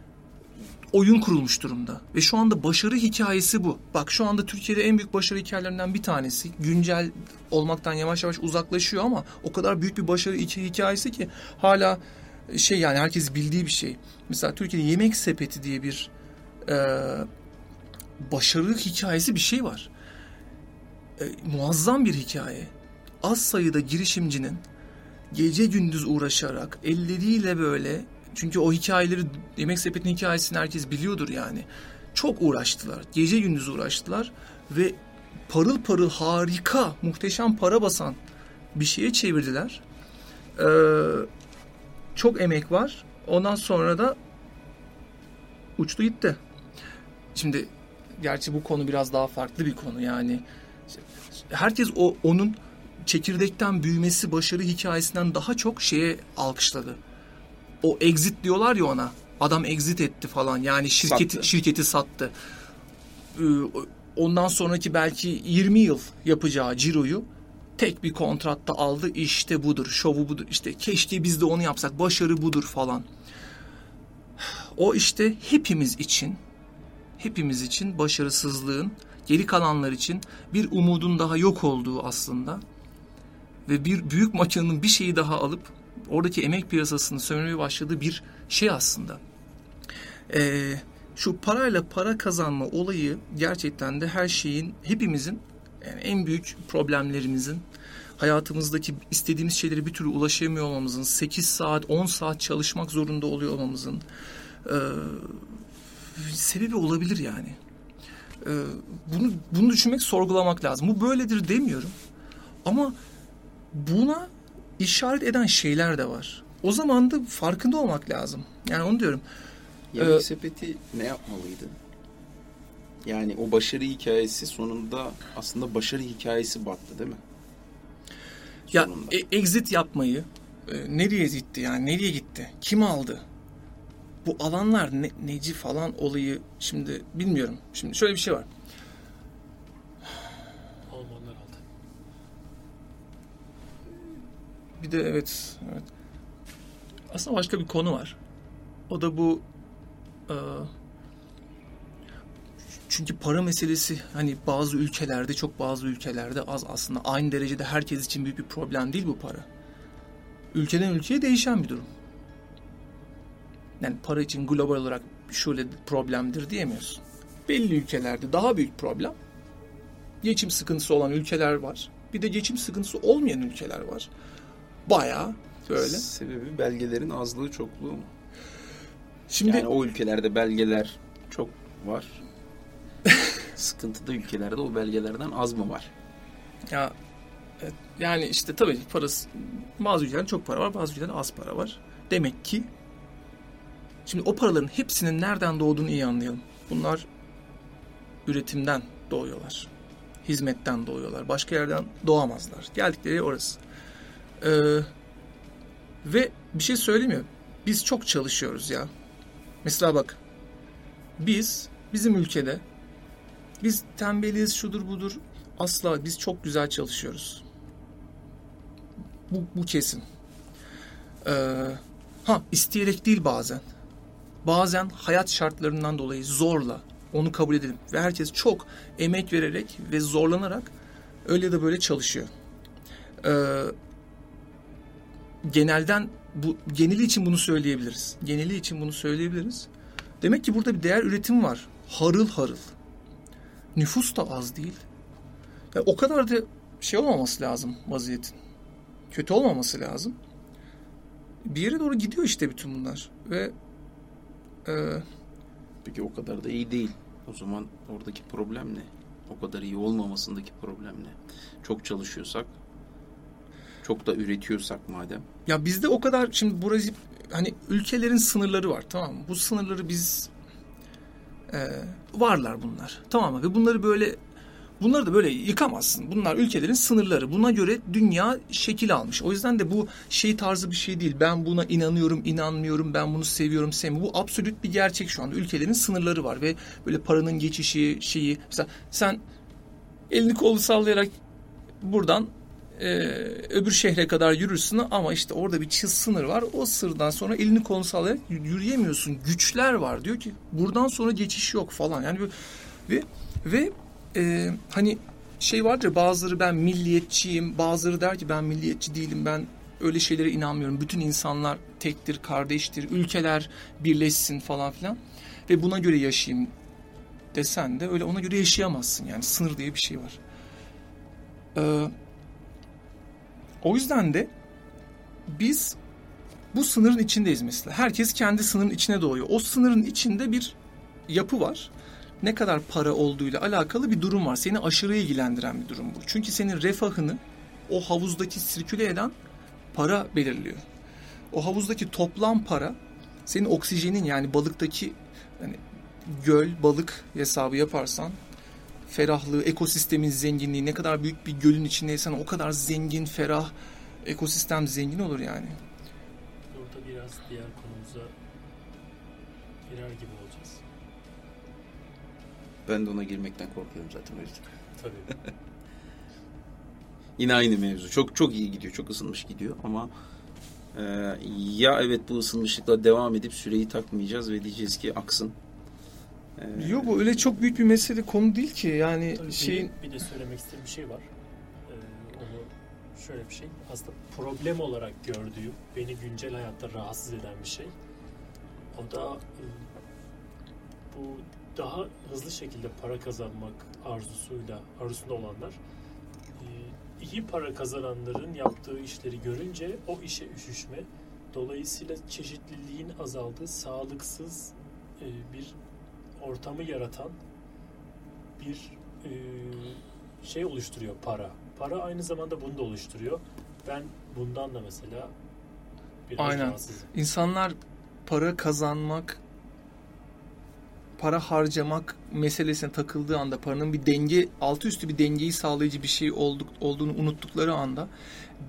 oyun kurulmuş durumda ve şu anda başarı hikayesi bu. Bak şu anda Türkiye'de en büyük başarı hikayelerinden bir tanesi. Güncel olmaktan yavaş yavaş uzaklaşıyor ama o kadar büyük bir başarı hik- hikayesi ki hala şey yani herkes bildiği bir şey. Mesela Türkiye'de Yemek Sepeti diye bir e, başarı hikayesi bir şey var. E, muazzam bir hikaye. Az sayıda girişimcinin gece gündüz uğraşarak elleriyle böyle çünkü o hikayeleri Yemek Sepeti'nin hikayesini herkes biliyordur yani. Çok uğraştılar. Gece gündüz uğraştılar ve parıl parıl harika, muhteşem para basan bir şeye çevirdiler. Ee, çok emek var. Ondan sonra da uçtu gitti. Şimdi gerçi bu konu biraz daha farklı bir konu yani. Herkes o onun çekirdekten büyümesi başarı hikayesinden daha çok şeye alkışladı. O exit diyorlar ya ona. Adam exit etti falan. Yani şirketi Sattı. şirketi sattı. Ee, Ondan sonraki belki 20 yıl yapacağı ciroyu tek bir kontratta aldı. İşte budur, şovu budur. İşte keşke biz de onu yapsak. Başarı budur falan. O işte hepimiz için hepimiz için başarısızlığın geri kalanlar için bir umudun daha yok olduğu aslında ve bir büyük makinenin bir şeyi daha alıp oradaki emek piyasasını sömürmeye başladığı bir şey aslında. Ee, şu parayla para kazanma olayı gerçekten de her şeyin hepimizin yani en büyük problemlerimizin hayatımızdaki istediğimiz şeylere bir türlü ulaşamıyor olmamızın 8 saat 10 saat çalışmak zorunda oluyor olmamızın e, sebebi olabilir yani. E, bunu bunu düşünmek sorgulamak lazım. Bu böyledir demiyorum. Ama buna işaret eden şeyler de var. O zaman da farkında olmak lazım. Yani onu diyorum. Yemek Ee, sepeti ne yapmalıydı? Yani o başarı hikayesi sonunda aslında başarı hikayesi battı değil mi? Ya Sonunda. e- exit yapmayı e, nereye gitti yani nereye gitti? Kim aldı? Bu alanlar ne, neci falan olayı şimdi bilmiyorum. Şimdi şöyle bir şey var. Almanlar aldı. Bir de evet, evet. Aslında başka bir konu var. O da bu e, çünkü para meselesi hani bazı ülkelerde çok bazı ülkelerde az aslında aynı derecede herkes için büyük bir problem değil bu para. Ülkeden ülkeye değişen bir durum. Yani para için global olarak şöyle problemdir diyemiyorsun. Belli ülkelerde daha büyük problem. Geçim sıkıntısı olan ülkeler var. Bir de geçim sıkıntısı olmayan ülkeler var. Bayağı böyle. Sebebi belgelerin azlığı çokluğu mu? Şimdi Yani o ülkelerde belgeler çok var. Sıkıntıda ülkelerde o belgelerden az mı var? ya evet, yani işte tabii parası bazı ülkelerde çok para var, bazı ülkelerde az para var. Demek ki şimdi o paraların hepsinin nereden doğduğunu iyi anlayalım. Bunlar üretimden doğuyorlar. Hizmetten doğuyorlar. Başka yerden doğamazlar. Geldikleri orası. Ee, ve bir şey söylemiyor. Biz çok çalışıyoruz ya. Mesela bak. Biz bizim ülkede biz tembeliz şudur budur asla biz çok güzel çalışıyoruz. Bu, bu kesin. Ee, ha isteyerek değil bazen. Bazen hayat şartlarından dolayı zorla onu kabul edelim. Ve herkes çok emek vererek ve zorlanarak öyle de böyle çalışıyor. Ee, genelden bu geneli için bunu söyleyebiliriz. Geneli için bunu söyleyebiliriz. Demek ki burada bir değer üretim var. Harıl harıl. Nüfus da az değil. Ya o kadar da şey olmaması lazım vaziyetin. Kötü olmaması lazım. Bir yere doğru gidiyor işte bütün bunlar. Ve e, Peki o kadar da iyi değil. O zaman oradaki problem ne? O kadar iyi olmamasındaki problem ne? Çok çalışıyorsak, çok da üretiyorsak madem. Ya bizde o kadar şimdi burası hani ülkelerin sınırları var tamam mı? Bu sınırları biz e, varlar bunlar tamam mı? Ve bunları böyle bunları da böyle yıkamazsın. Bunlar ülkelerin sınırları. Buna göre dünya şekil almış. O yüzden de bu şey tarzı bir şey değil. Ben buna inanıyorum, inanmıyorum. Ben bunu seviyorum, sevmiyorum. Bu absolut bir gerçek şu anda. Ülkelerin sınırları var ve böyle paranın geçişi şeyi. Mesela sen elini kolu sallayarak buradan e, öbür şehre kadar yürürsün ama işte orada bir çiz sınır var. O sınırdan sonra elini kolunu sallayarak yürüyemiyorsun. Güçler var. Diyor ki buradan sonra geçiş yok falan. Yani ve ve e, hani şey vardır bazıları ben milliyetçiyim. Bazıları der ki ben milliyetçi değilim. Ben öyle şeylere inanmıyorum. Bütün insanlar tektir, kardeştir. Ülkeler birleşsin falan filan. Ve buna göre yaşayayım desen de öyle ona göre yaşayamazsın. Yani sınır diye bir şey var. Ee, o yüzden de biz bu sınırın içindeyiz mesela. Herkes kendi sınırın içine doğuyor. O sınırın içinde bir yapı var. Ne kadar para olduğuyla alakalı bir durum var. Seni aşırı ilgilendiren bir durum bu. Çünkü senin refahını o havuzdaki sirküle eden para belirliyor. O havuzdaki toplam para senin oksijenin yani balıktaki hani göl, balık hesabı yaparsan ferahlığı, ekosistemin zenginliği ne kadar büyük bir gölün içindeysen o kadar zengin, ferah ekosistem zengin olur yani. Burada biraz diğer konumuza girer gibi olacağız. Ben de ona girmekten korkuyorum zaten o yüzden. Tabii. Yine aynı mevzu. Çok çok iyi gidiyor. Çok ısınmış gidiyor ama e, ya evet bu ısınmışlıkla devam edip süreyi takmayacağız ve diyeceğiz ki aksın. E, Yok bu öyle çok büyük bir mesele konu değil ki yani Tabii şeyin bir de söylemek istediğim bir şey var. Ee, onu şöyle bir şey. Aslında problem olarak gördüğüm, beni güncel hayatta rahatsız eden bir şey. O da e, bu daha hızlı şekilde para kazanmak arzusuyla, arzusunda olanlar e, iyi para kazananların yaptığı işleri görünce o işe üşüşme, dolayısıyla çeşitliliğin azaldığı sağlıksız e, bir ortamı yaratan bir e, şey oluşturuyor para. Para aynı zamanda bunu da oluşturuyor. Ben bundan da mesela biraz Aynen. rahatsızım. insanlar para kazanmak para harcamak meselesine takıldığı anda paranın bir denge altı üstü bir dengeyi sağlayıcı bir şey olduk, olduğunu unuttukları anda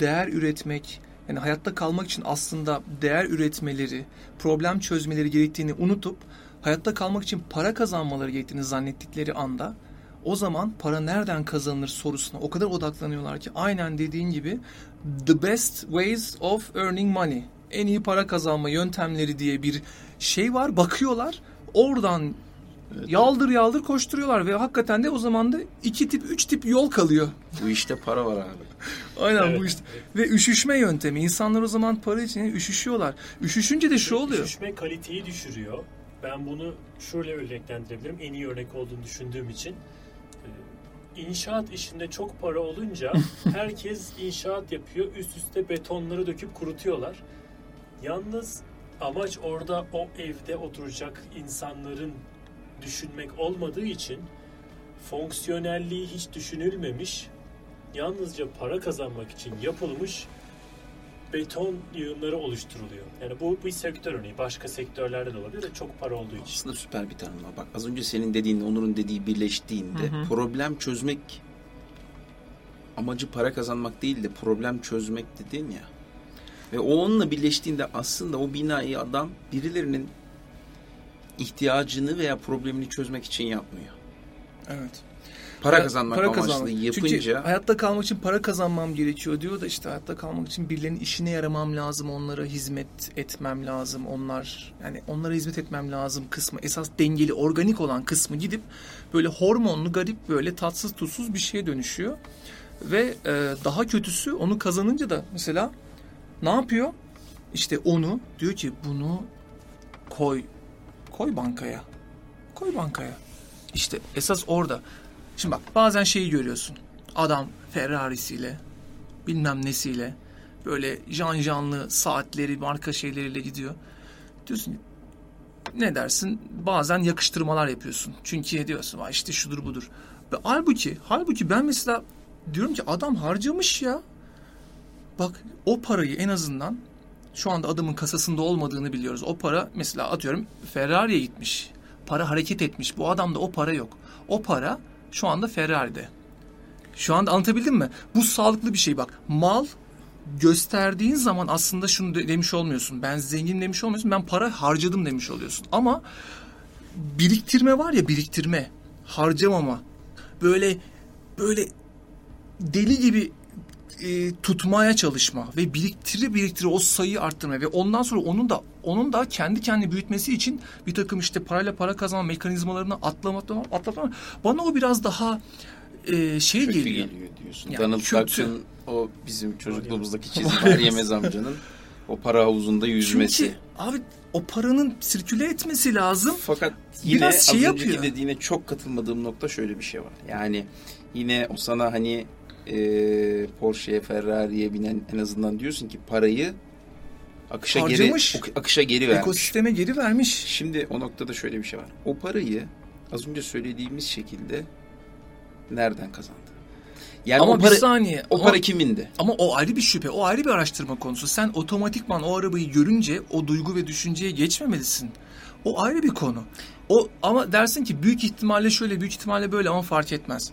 değer üretmek yani hayatta kalmak için aslında değer üretmeleri, problem çözmeleri gerektiğini unutup hayatta kalmak için para kazanmaları gerektiğini zannettikleri anda o zaman para nereden kazanılır sorusuna o kadar odaklanıyorlar ki aynen dediğin gibi the best ways of earning money en iyi para kazanma yöntemleri diye bir şey var bakıyorlar oradan yaldır yaldır koşturuyorlar ve hakikaten de o zaman da iki tip üç tip yol kalıyor. bu işte para var abi. Aynen Evet. bu işte. Ve üşüşme yöntemi. İnsanlar o zaman para için üşüşüyorlar. Üşüşünce de şu oluyor. Düşüşme kaliteyi düşürüyor. Ben bunu şöyle örneklendirebilirim. En iyi örnek olduğunu düşündüğüm için. Ee, İnşaat işinde çok para olunca herkes inşaat yapıyor. Üst üste betonları döküp kurutuyorlar. Yalnız amaç orada o evde oturacak insanların düşünmek olmadığı için fonksiyonelliği hiç düşünülmemiş. Yalnızca para kazanmak için yapılmış beton yığınları oluşturuluyor. Yani bu bir sektör örneği. Başka sektörlerde de olabilir de çok para olduğu için. Aslında süper bir tanım var. Bak az önce senin dediğin, Onur'un dediği birleştiğinde Hı hı. problem çözmek amacı para kazanmak değil de problem çözmek dedin ya. Ve o onunla birleştiğinde aslında o binayı adam birilerinin ihtiyacını veya problemini çözmek için yapmıyor. Evet. Para kazanmak para amaçlı kazanmak. Çünkü yapınca hayatta kalmak için para kazanmam gerekiyor diyor da işte hayatta kalmak için birilerinin işine yaramam lazım, onlara hizmet etmem lazım, onlar yani onlara hizmet etmem lazım kısmı esas dengeli, organik olan kısmı gidip böyle hormonlu, garip böyle tatsız tuzsuz bir şeye dönüşüyor. Ve e, daha kötüsü onu kazanınca da mesela ne yapıyor? İşte onu diyor ki bunu koy koy bankaya. Koy bankaya. İşte esas orada. Şimdi bak bazen şeyi görüyorsun. Adam Ferrari'siyle bilmem nesiyle böyle jan janlı saatleri marka şeyleriyle gidiyor. Diyorsun ne dersin? Bazen yakıştırmalar yapıyorsun. Çünkü diyorsun? Vay işte şudur budur. Ve halbuki, halbuki ben mesela diyorum ki adam harcamış ya. Bak o parayı en azından şu anda adamın kasasında olmadığını biliyoruz. O para mesela atıyorum Ferrari'ye gitmiş. Para hareket etmiş. Bu adamda o para yok. O para şu anda Ferrari'de. Şu anda anlatabildim mi? Bu sağlıklı bir şey bak. Mal gösterdiğin zaman aslında şunu de- demiş olmuyorsun. Ben zengin demiş olmuyorsun. Ben para harcadım demiş oluyorsun. Ama biriktirme var ya biriktirme, harcamama. Böyle böyle deli gibi e, tutmaya çalışma ve biriktiri biriktiri o sayıyı arttırma ve ondan sonra onun da onun da kendi kendini büyütmesi için bir takım işte parayla para kazanma mekanizmalarını atlama atlama atlama bana o biraz daha e, şey Kötü geliyor. geliyor diyorsun. Yani Donald. Duck'ın o bizim çocukluğumuzdaki yemez. var yemez amcanın o para havuzunda yüzmesi. Çünkü abi o paranın sirküle etmesi lazım. Fakat yine Biraz az şey önceki yapıyor. dediğine çok katılmadığım nokta şöyle bir şey var. Yani yine o sana hani e, Porsche'ye, Ferrari'ye binen en azından diyorsun ki parayı akışa Harcamış. geri akışa geri vermiş. Ekosisteme geri vermiş. Şimdi o noktada şöyle bir şey var. O parayı az önce söylediğimiz şekilde nereden kazandı? Yani ama o para bir saniye. o para kimindi? Ama o ayrı bir şüphe, o ayrı bir araştırma konusu. Sen otomatikman o arabayı görünce o duygu ve düşünceye geçmemelisin. O ayrı bir konu. O ama dersin ki büyük ihtimalle şöyle, büyük ihtimalle böyle ama fark etmez.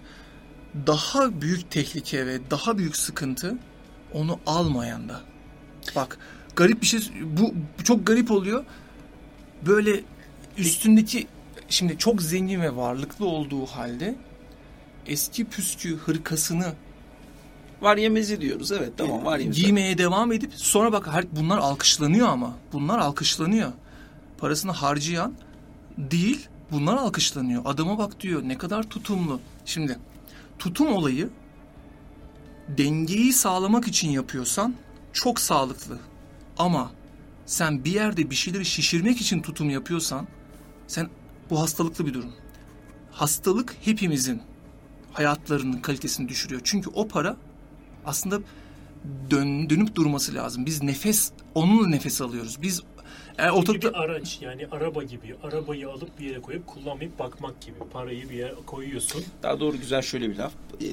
Daha büyük tehlike ve daha büyük sıkıntı onu almayanda. Bak garip bir şey bu, çok garip oluyor. Böyle üstündeki şimdi çok zengin ve varlıklı olduğu halde eski püskü hırkasını Var yemezi diyoruz. Evet tamam var yemezi. giymeye devam edip sonra bak bunlar alkışlanıyor ama. Bunlar alkışlanıyor. Parasını harcayan değil bunlar alkışlanıyor. Adama bak diyor ne kadar tutumlu. Şimdi tutum olayı dengeyi sağlamak için yapıyorsan çok sağlıklı. Ama sen bir yerde bir şeyleri şişirmek için tutum yapıyorsan sen bu hastalıklı bir durum. Hastalık hepimizin hayatlarının kalitesini düşürüyor. Çünkü o para aslında dön, dönüp durması lazım. Biz nefes, onunla nefes alıyoruz. Biz Peki ortalıkta... bir araç yani araba gibi arabayı alıp bir yere koyup kullanmayıp bakmak gibi parayı bir yere koyuyorsun. Daha doğru güzel şöyle bir laf. Ee,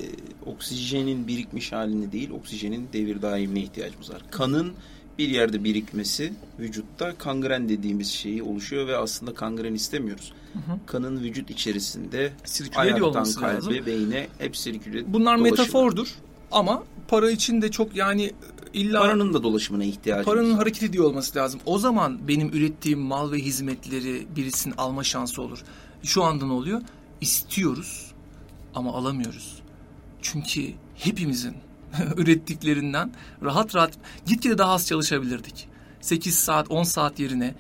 oksijenin birikmiş halini değil, oksijenin devir daimine ihtiyacımız var. Kanın bir yerde birikmesi vücutta kangren dediğimiz şeyi oluşuyor ve aslında kangren istemiyoruz. hı. Kanın vücut içerisinde Sirküle ayaktan kalbe, lazım. beyne hep sirküle Bunlar dolaşımı. metafordur ama para için de çok yani illa Paranın da dolaşımına ihtiyacımız paranın var. hareket ediyor olması lazım. O zaman benim ürettiğim mal ve hizmetleri birisinin alma şansı olur. Şu anda ne oluyor? İstiyoruz ama alamıyoruz. Çünkü hepimizin ürettiklerinden rahat rahat gitgide daha az çalışabilirdik. 8 saat 10 saat yerine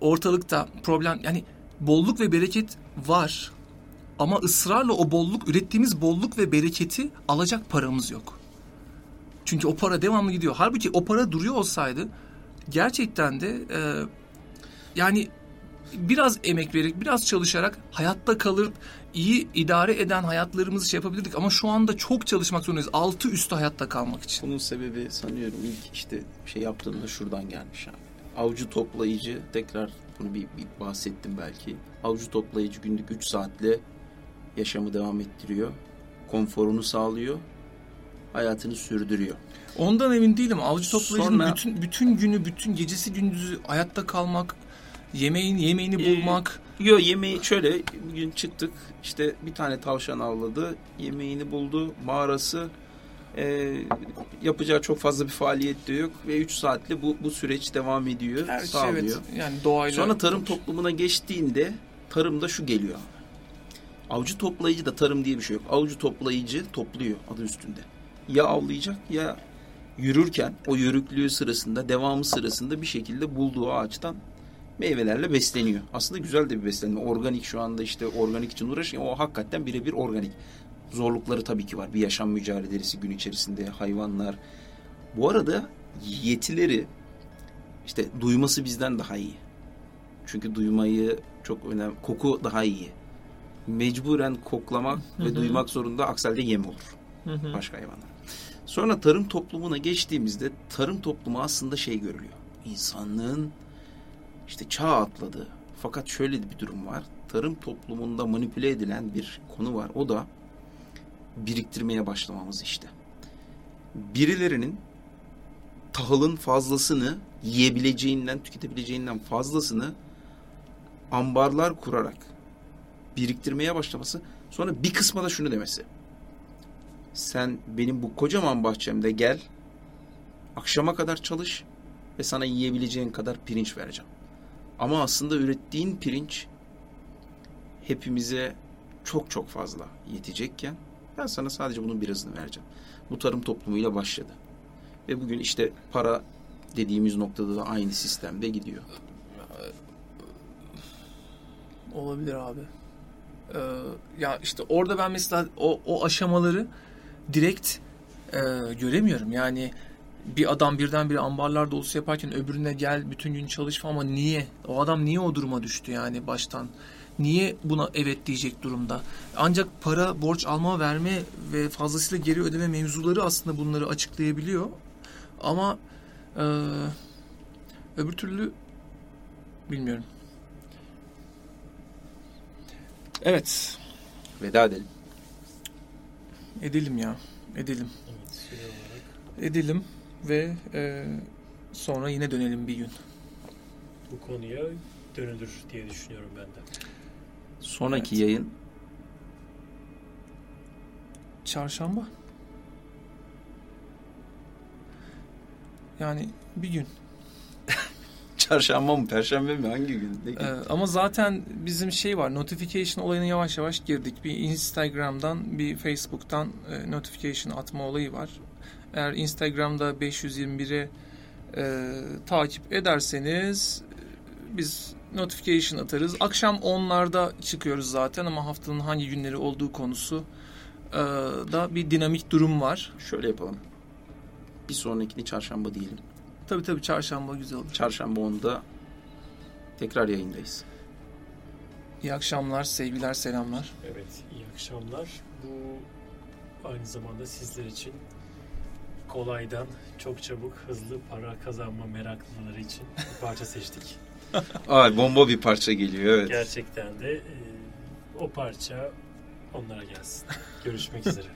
ortalıkta problem yani bolluk ve bereket var ama ısrarla o bolluk ürettiğimiz bolluk ve bereketi alacak paramız yok. Çünkü o para devamlı gidiyor. Halbuki o para duruyor olsaydı gerçekten de e, yani biraz emek vererek, biraz çalışarak hayatta kalıp iyi idare eden hayatlarımızı şey yapabilirdik. Ama şu anda çok çalışmak zorundayız. Altı üstü hayatta kalmak için. Bunun sebebi sanıyorum ilk işte şey yaptığında şuradan gelmiş abi. Avcı toplayıcı tekrar bunu bir, bir bahsettim belki. Avcı toplayıcı günlük 3 saatle yaşamı devam ettiriyor. Konforunu sağlıyor. Hayatını sürdürüyor. Ondan emin değilim. Avcı toplayıcının Sonra- bütün bütün günü, bütün gecesi gündüzü hayatta kalmak, yemeğin yemeğini Ee, bulmak. Yo yemeği şöyle bugün çıktık işte bir tane tavşan avladı yemeğini buldu mağarası e, yapacağı çok fazla bir faaliyet de yok ve 3 saatle bu, bu süreç devam ediyor Her şey sağlıyor. evet. Yani doğayla. Sonra tarım toplumuna geçtiğinde tarımda şu geliyor. Avcı toplayıcı da tarım diye bir şey yok. Avcı toplayıcı topluyor adı üstünde. Ya avlayacak ya yürürken o yörüklüğü sırasında devamı sırasında bir şekilde bulduğu ağaçtan meyvelerle besleniyor. Aslında güzel de bir beslenme. Organik şu anda işte organik için uğraşıyor. O hakikaten birebir organik. zorlukları tabii ki var. Bir yaşam mücadelesi gün içerisinde hayvanlar. Bu arada yetileri işte duyması bizden daha iyi. Çünkü duymayı çok önemli. Koku daha iyi. Mecburen koklamak Hı ve duymak zorunda akselde yem olur Hı hı. başka hayvanlar. Sonra tarım toplumuna geçtiğimizde tarım toplumu aslında şey görülüyor. İnsanlığın işte çağ atladığı. Fakat şöyle bir durum var. Tarım toplumunda manipüle edilen bir konu var. O da biriktirmeye başlamamız işte. Birilerinin tahılın fazlasını yiyebileceğinden, tüketebileceğinden fazlasını ambarlar kurarak biriktirmeye başlaması. Sonra bir kısma da şunu demesi. Sen benim bu kocaman bahçemde gel, akşama kadar çalış ve sana yiyebileceğin kadar pirinç vereceğim. Ama aslında ürettiğin pirinç hepimize çok çok fazla yetecekken ben sana sadece bunun birazını vereceğim. Bu tarım toplumuyla başladı. Ve bugün işte para dediğimiz noktada da aynı sistemde gidiyor. Olabilir abi. Ee, ya işte orada ben mesela o, o aşamaları direkt e, göremiyorum. Yani bir adam birdenbire ambarlar dolusu yaparken öbürüne gel bütün gün çalış ama niye? O adam niye o duruma düştü yani baştan? Niye buna evet diyecek durumda? Ancak para, borç alma, verme ve fazlasıyla geri ödeme mevzuları aslında bunları açıklayabiliyor. Ama e, öbür türlü bilmiyorum. Evet, Veda edelim. Edelim ya, edelim. Evet, süre olarak. Edelim ve e, sonra yine dönelim bir gün. Bu konuya dönülür diye düşünüyorum ben de. Sonraki Evet. yayın Çarşamba. Yani bir gün. Çarşamba mı, perşembe mi, hangi gün? Ne gün? Ee, ama zaten bizim şey var, notification olayına yavaş yavaş girdik. Bir Instagram'dan, bir Facebook'tan e, notification atma olayı var. Eğer Instagram'da 521'e e, takip ederseniz e, biz notification atarız. Akşam 10'larda çıkıyoruz zaten ama haftanın hangi günleri olduğu konusu e, da bir dinamik durum var. Şöyle yapalım. Bir sonrakini çarşamba diyelim. Tabii tabii çarşamba güzel olur. Çarşamba 10'da tekrar yayındayız. İyi akşamlar, sevgiler, selamlar. Evet, iyi akşamlar. Bu aynı zamanda sizler için kolaydan çok çabuk hızlı para kazanma meraklıları için bir parça seçtik. Ay bomba bir parça geliyor evet. Gerçekten de e, o parça onlara gelsin. Görüşmek üzere.